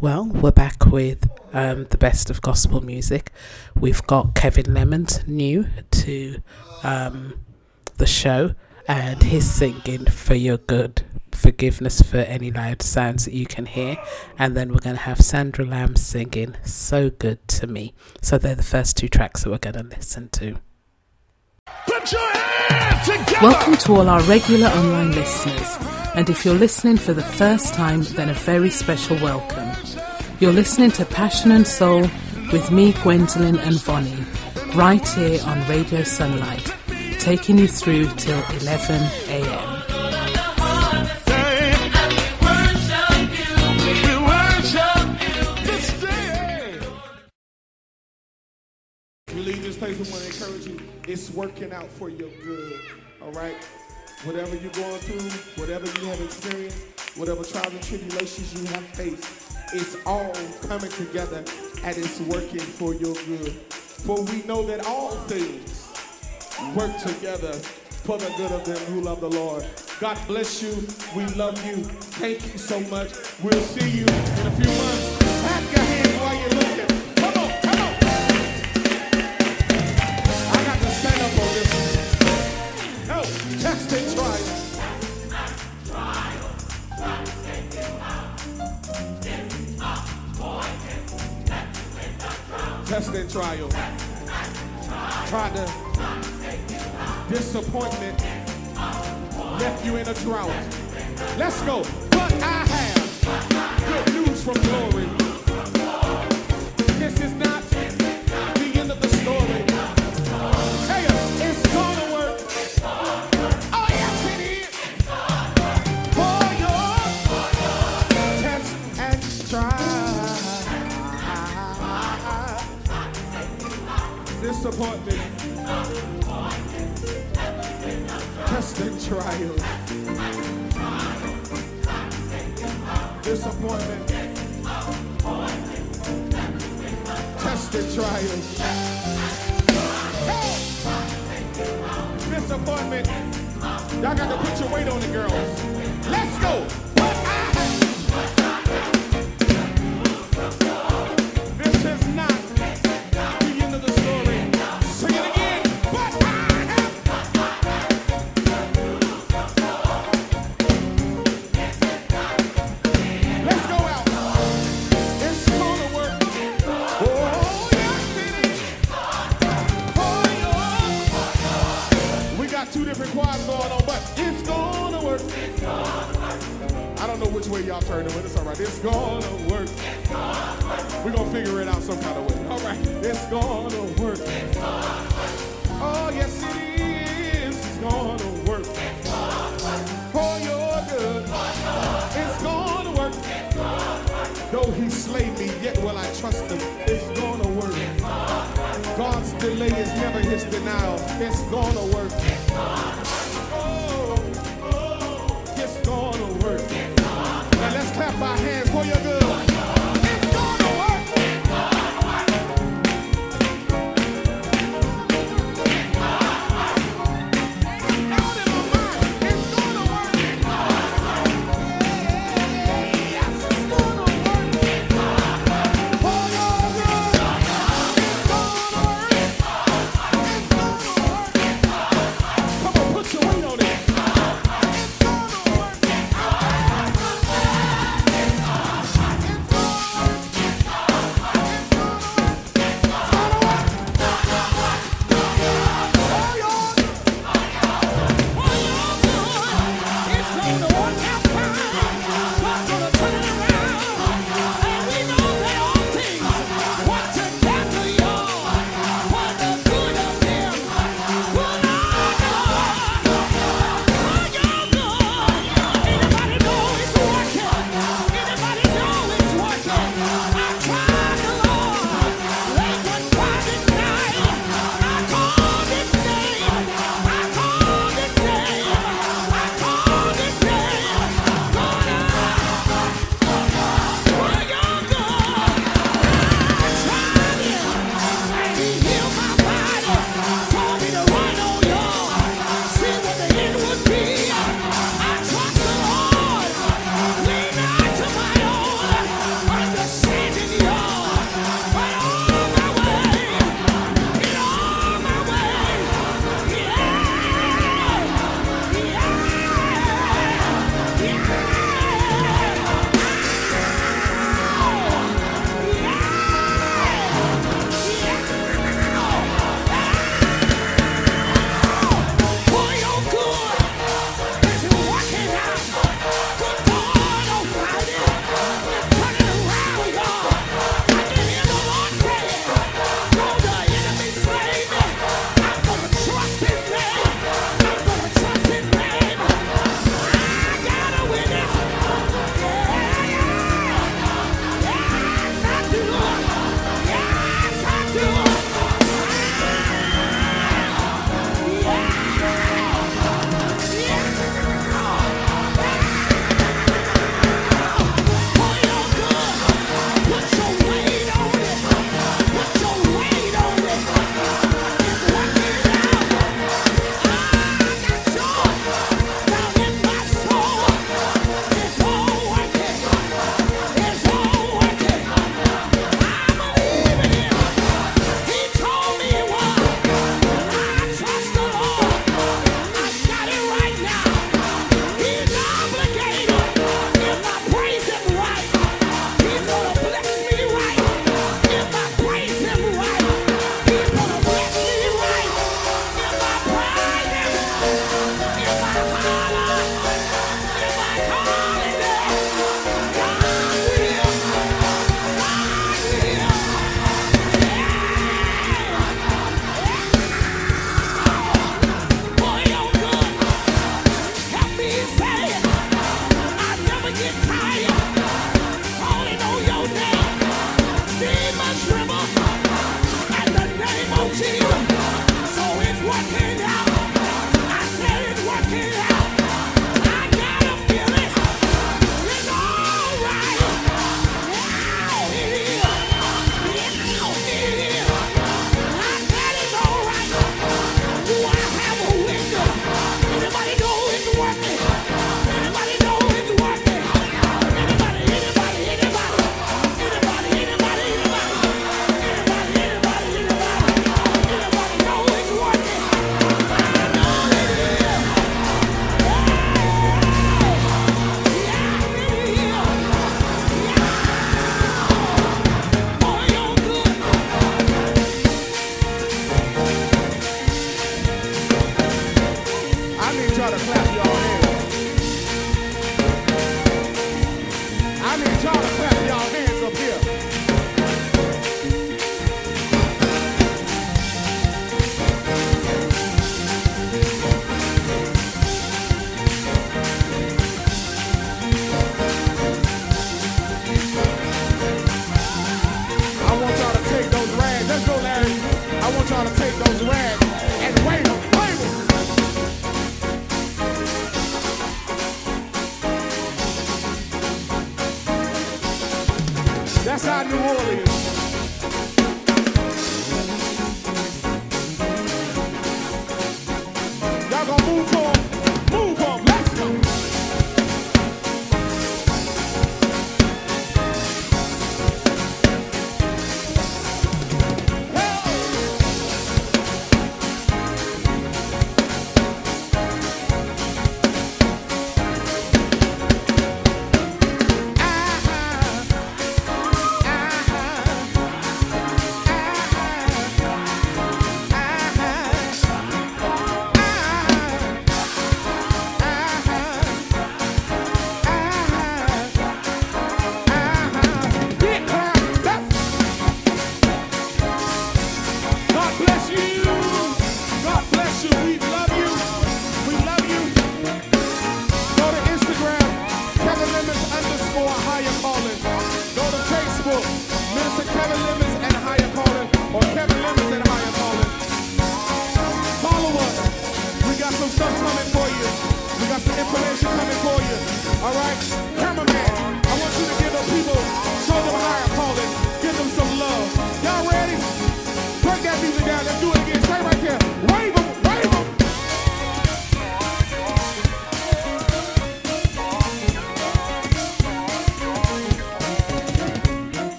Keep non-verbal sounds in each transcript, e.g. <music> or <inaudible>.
Well, we're back with um, the best of gospel music. We've got Kevin Lemons new to um, the show, and he's singing For Your Good, forgiveness for any loud sounds that you can hear. And then we're going to have Sandra Lamb singing So Good to Me. So they're the first two tracks that we're going to listen to. Welcome to all our regular online listeners. And if you're listening for the first time, then a very special welcome. You're listening to Passion and Soul with me, Gwendolyn and Vonnie, right here on Radio Sunlight, taking you through till 11 a.m. It's working out for your good. All right? Whatever you're going through, whatever you have experienced, whatever trials and tribulations you have faced, it's all coming together and it's working for your good. For we know that all things work together for the good of them who love the Lord. God bless you. We love you. Thank you so much. We'll see you in a few months. Clap your hands while you're looking. Test and trial. Tried to. Disappointment left you in a drought. Let's go. But I have good news from glory.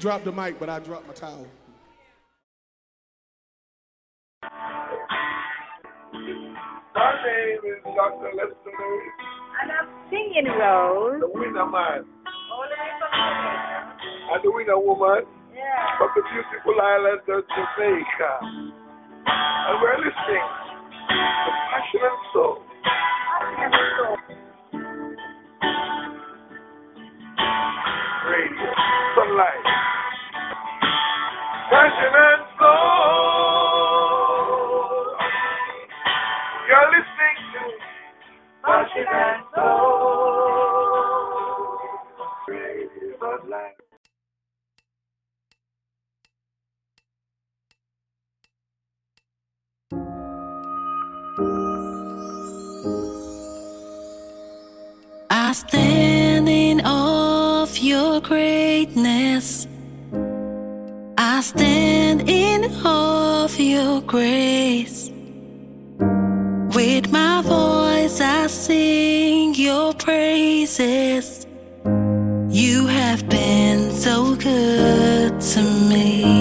did drop the mic, but I dropped my towel. My name is Dr. Lester And I'm singing Rose. The winner man. And the winner woman. Yeah. From the beautiful island of Jamaica. And we're listening to Passion and Soul. Passion and Soul. Radio. Sunlight. Passion and soul. You're listening to Passion and soul. Radio. Sunlight. I stand in awe your greatness. I stand in awe of your grace. With my voice, I sing your praises. You have been so good to me.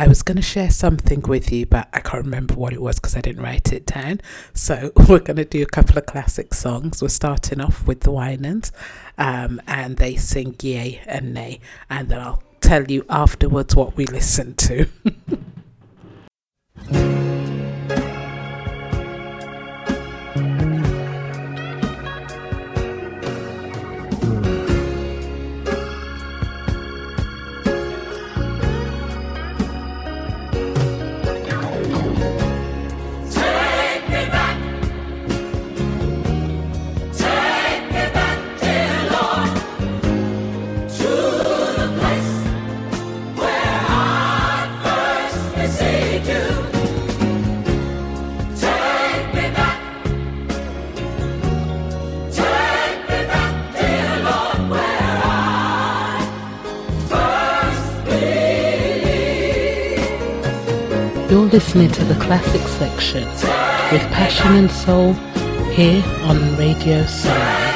I was going to share something with you, but I can't remember what it was because I didn't write it down. So <laughs> we're going to do a couple of classic songs. We're starting off with the Winans, um, and they sing Yay and Nay, and then I'll tell you afterwards what we listened to. <laughs> listening to the classic section with Passion and Soul here on Radio Sunrise.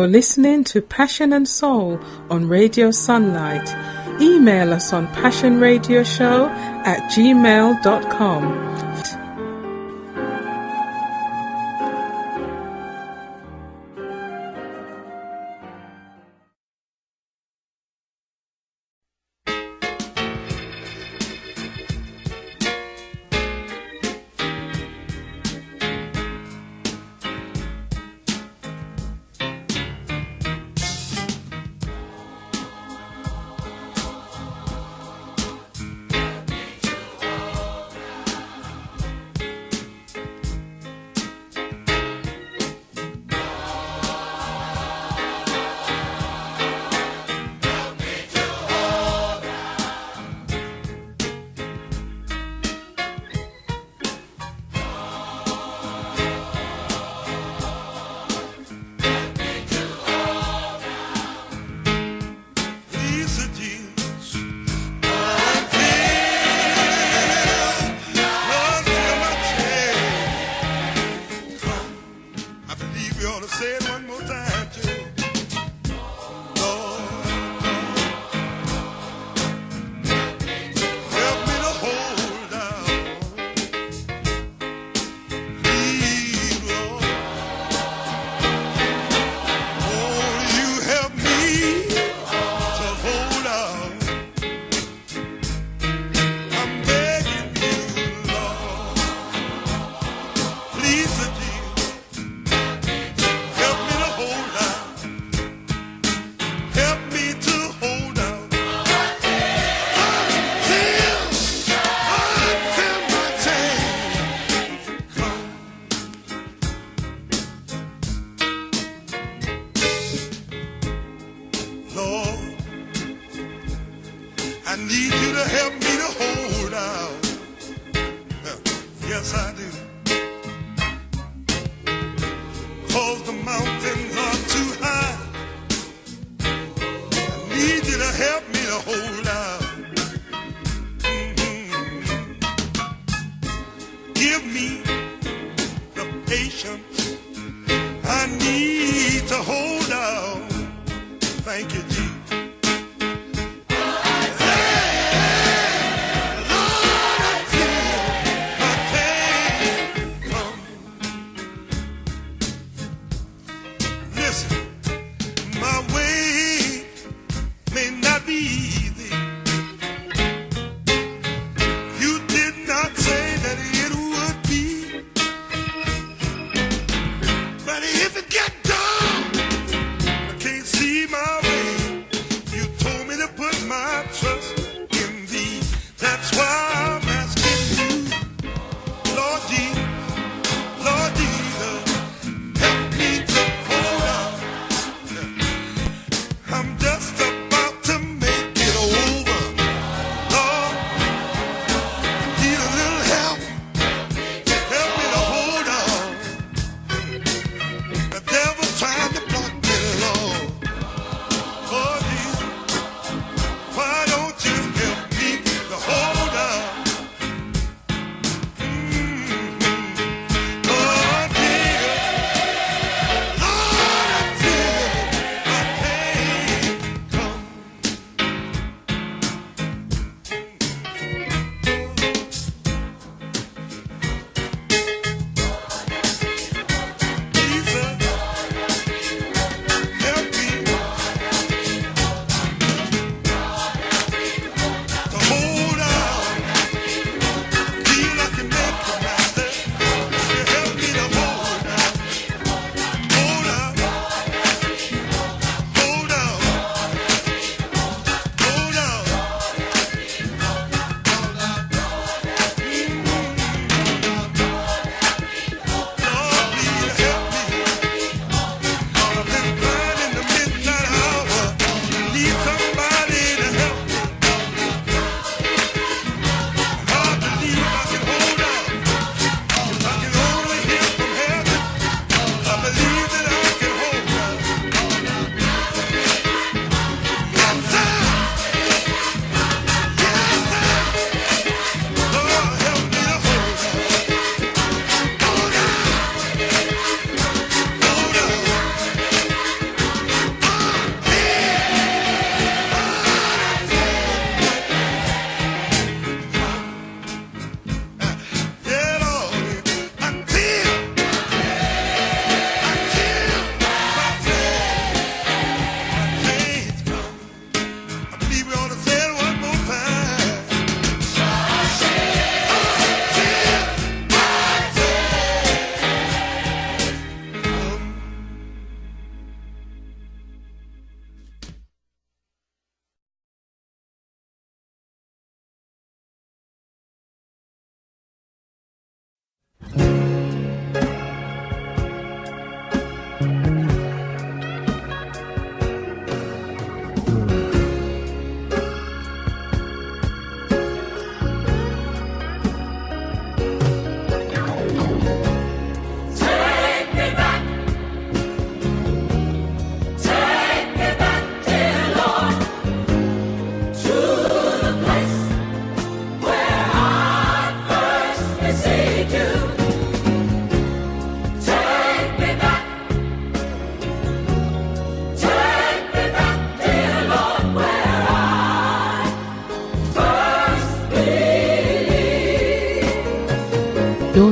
You're listening to Passion and Soul on Radio Sunlight. Email us on passionradioshow at gmail.com.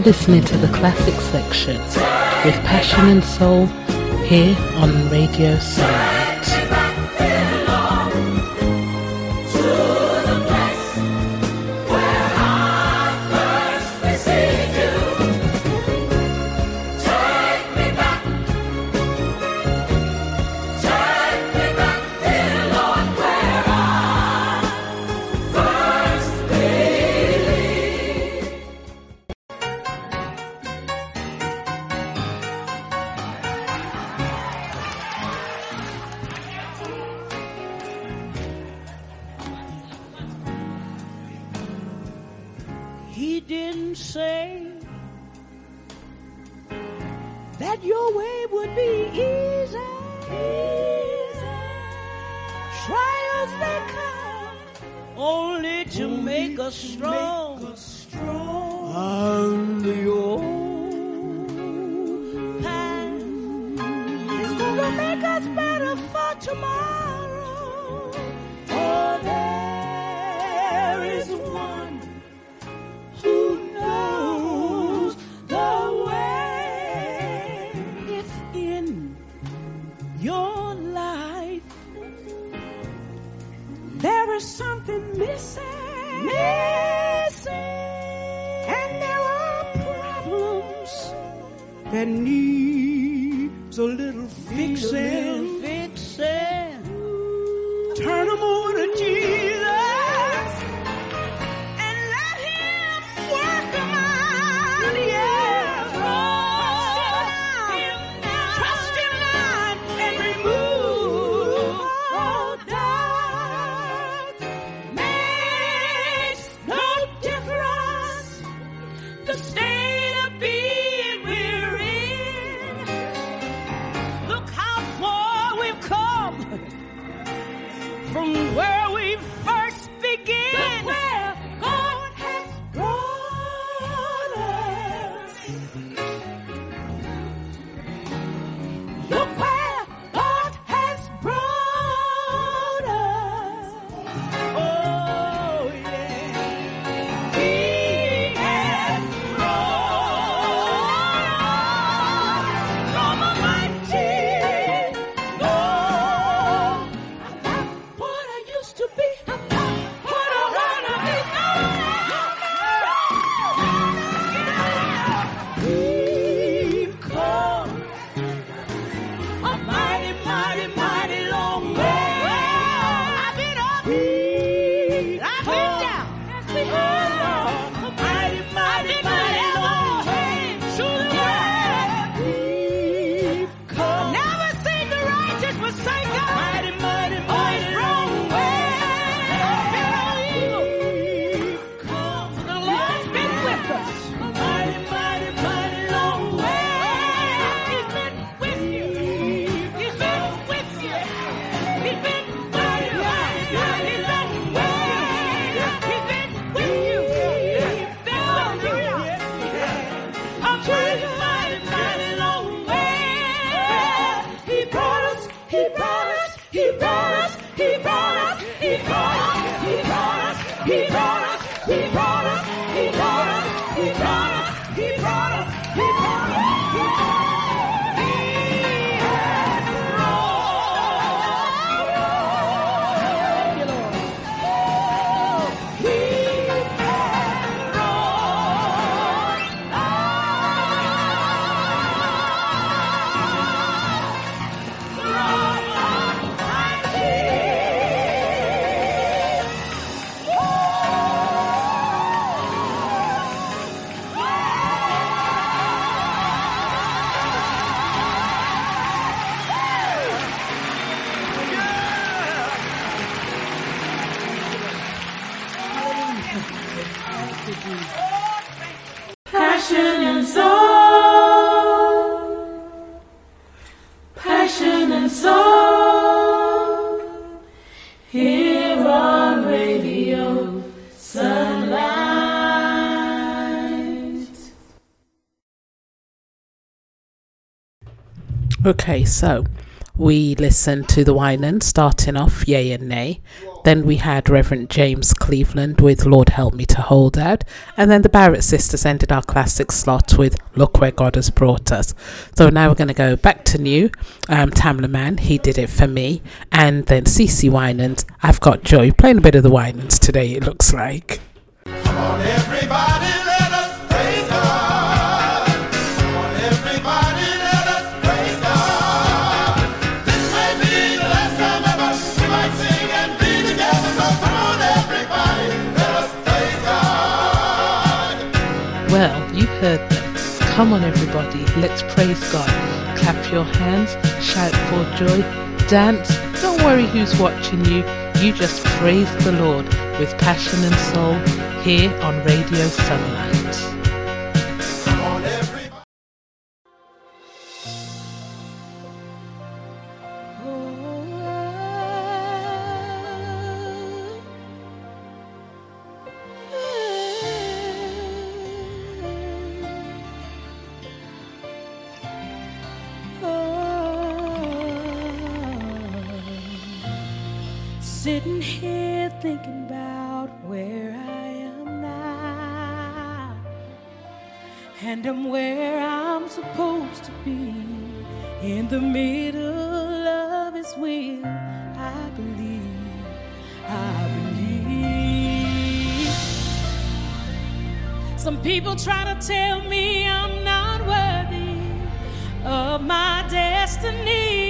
listening to the classic section with passion and soul here on Radio Soul. from where we've Okay, so we listened to the Winans starting off Yay and Nay. Then we had Reverend James Cleveland with Lord Help Me to Hold Out. And then the Barrett sisters ended our classic slot with Look Where God Has Brought Us. So now we're going to go back to new. Um, Tamela Mann, he did it for me. And then CeCe Winans, I've got Joy playing a bit of the Winans today, it looks like. heard them. Come on, everybody, let's praise God. Clap your hands, shout for joy, dance. Don't worry who's watching you. You just praise the Lord with passion and soul here on Radio Sunlight. sitting here thinking about where I am now, and I'm where I'm supposed to be in the middle of His will. I believe, I believe. Some people try to tell me I'm not worthy of my destiny.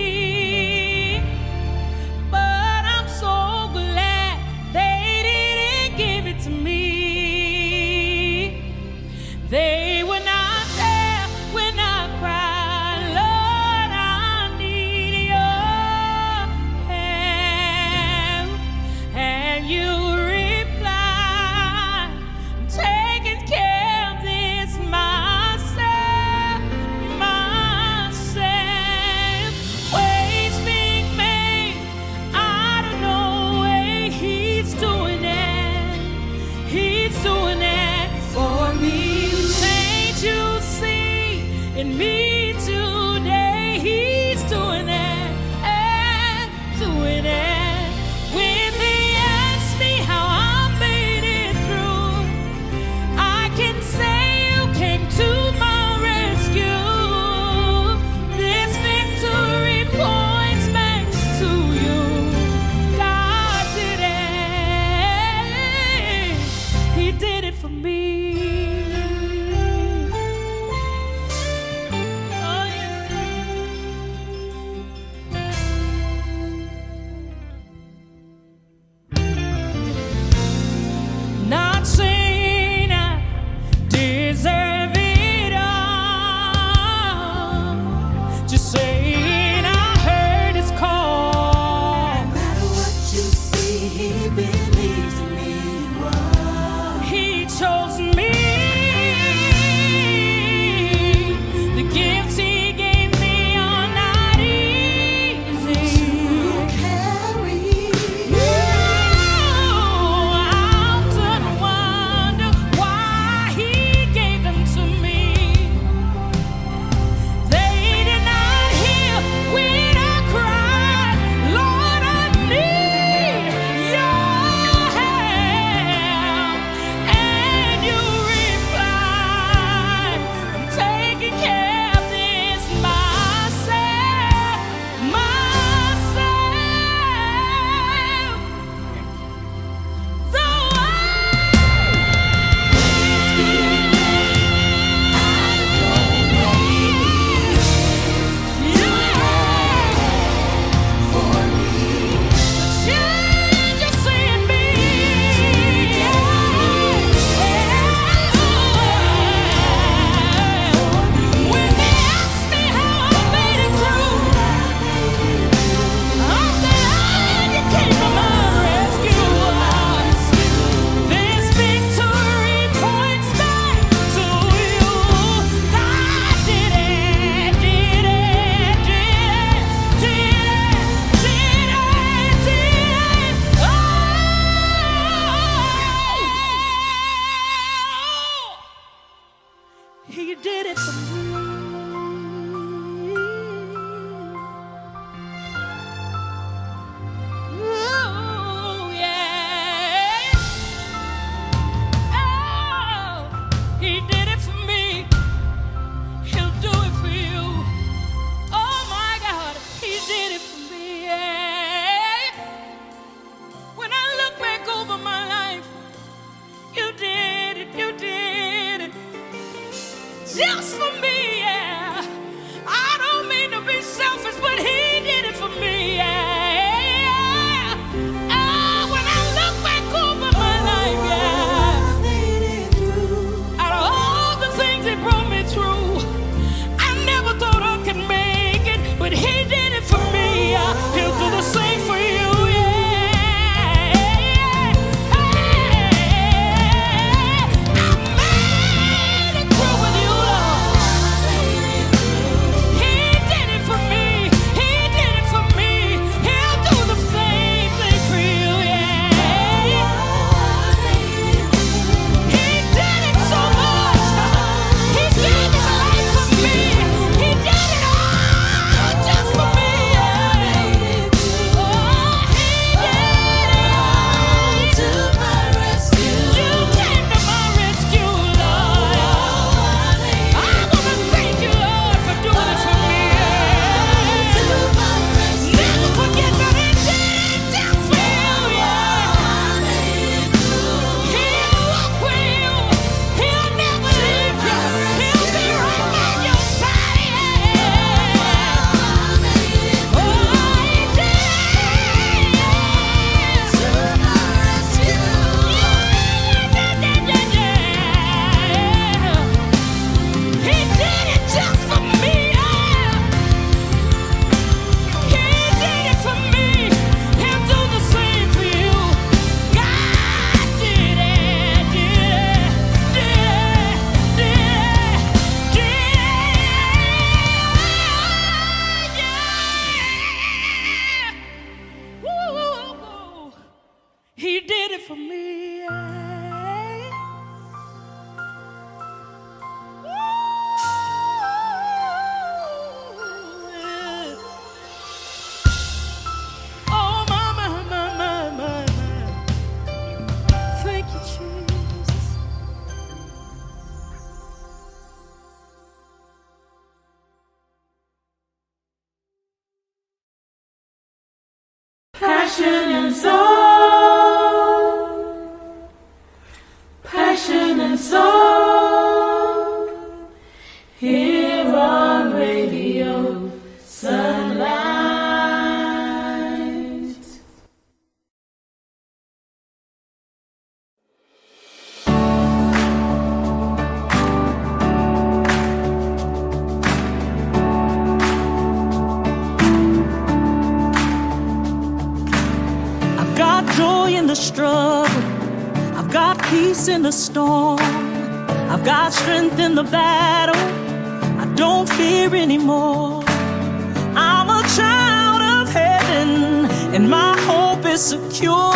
secure.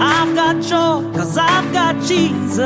I've got joy, cause I've got Jesus.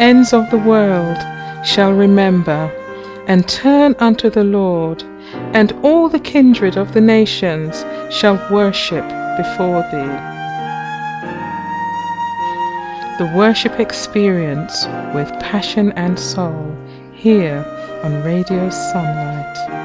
ends of the world shall remember and turn unto the Lord, and all the kindred of the nations shall worship before thee. The worship experience with passion and soul here on Radio Sunlight.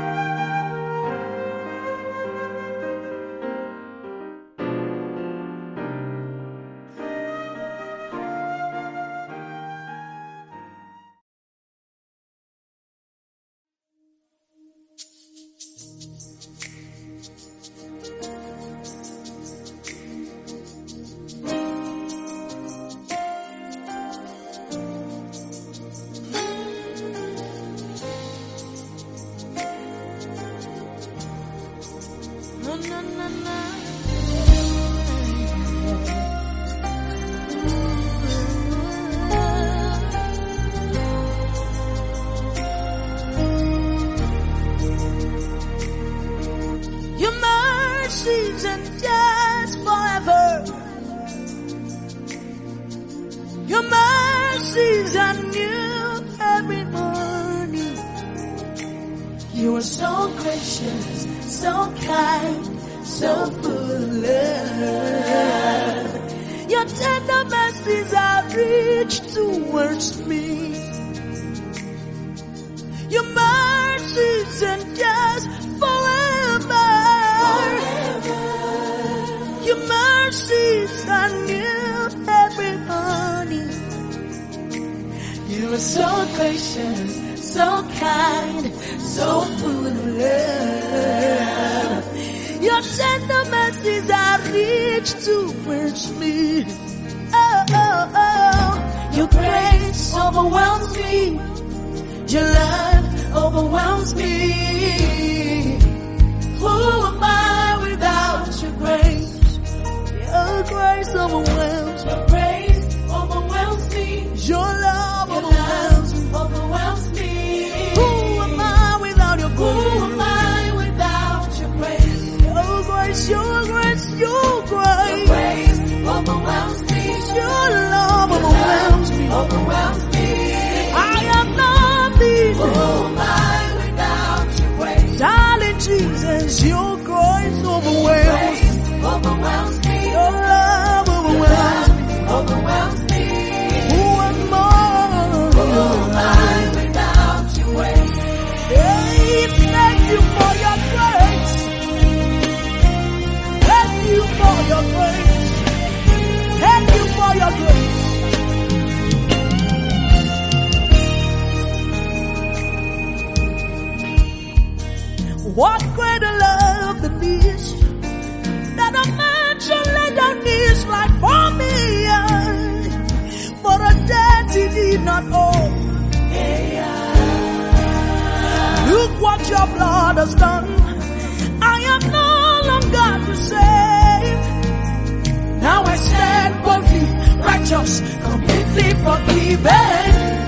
your blood has done. I am no longer to save. Now I stand boldly, righteous, completely forgiven.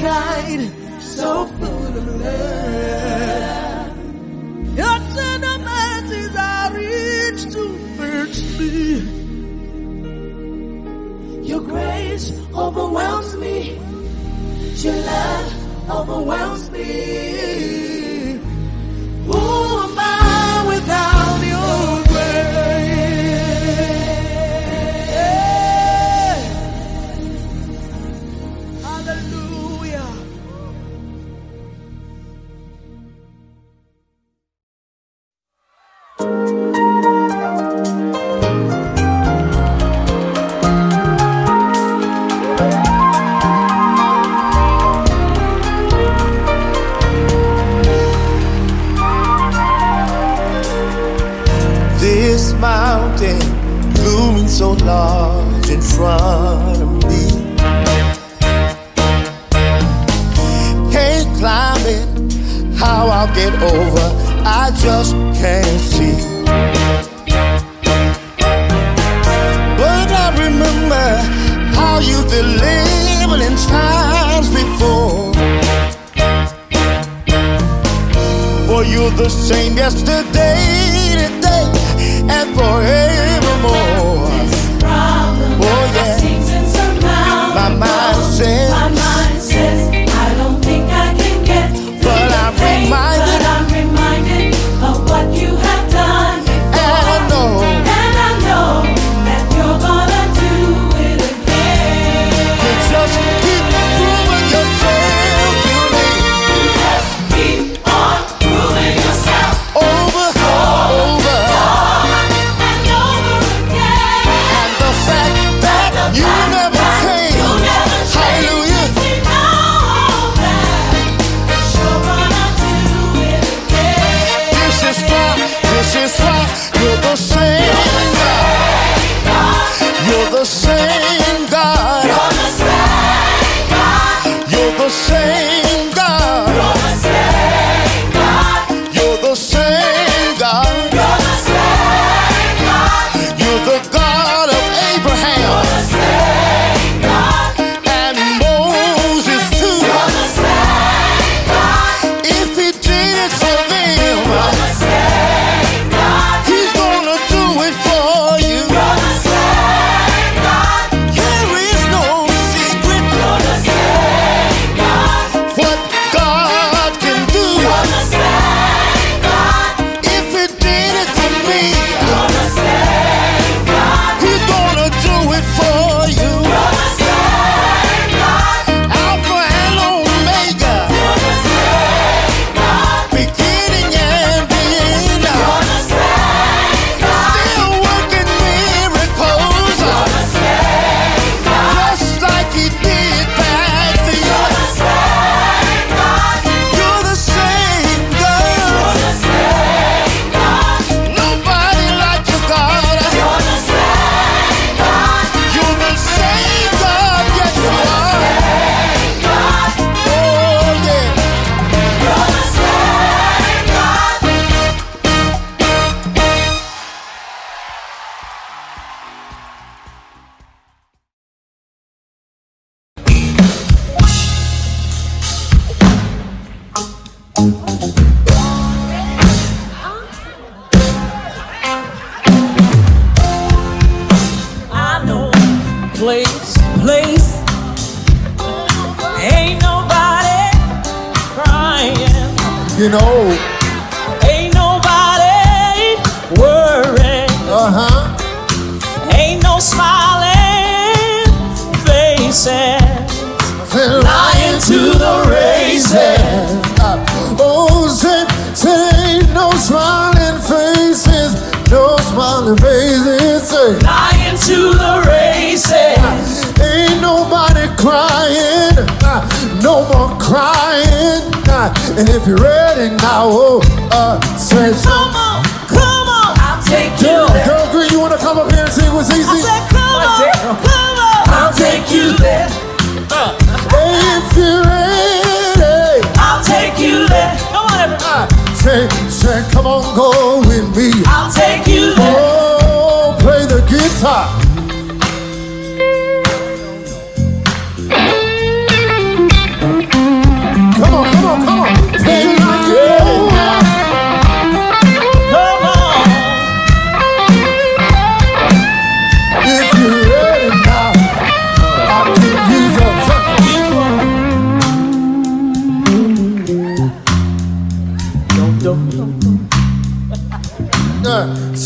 kind, so full of love. Your tender mercies I reach to reach me. Your grace overwhelms me. Your love overwhelms me.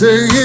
Say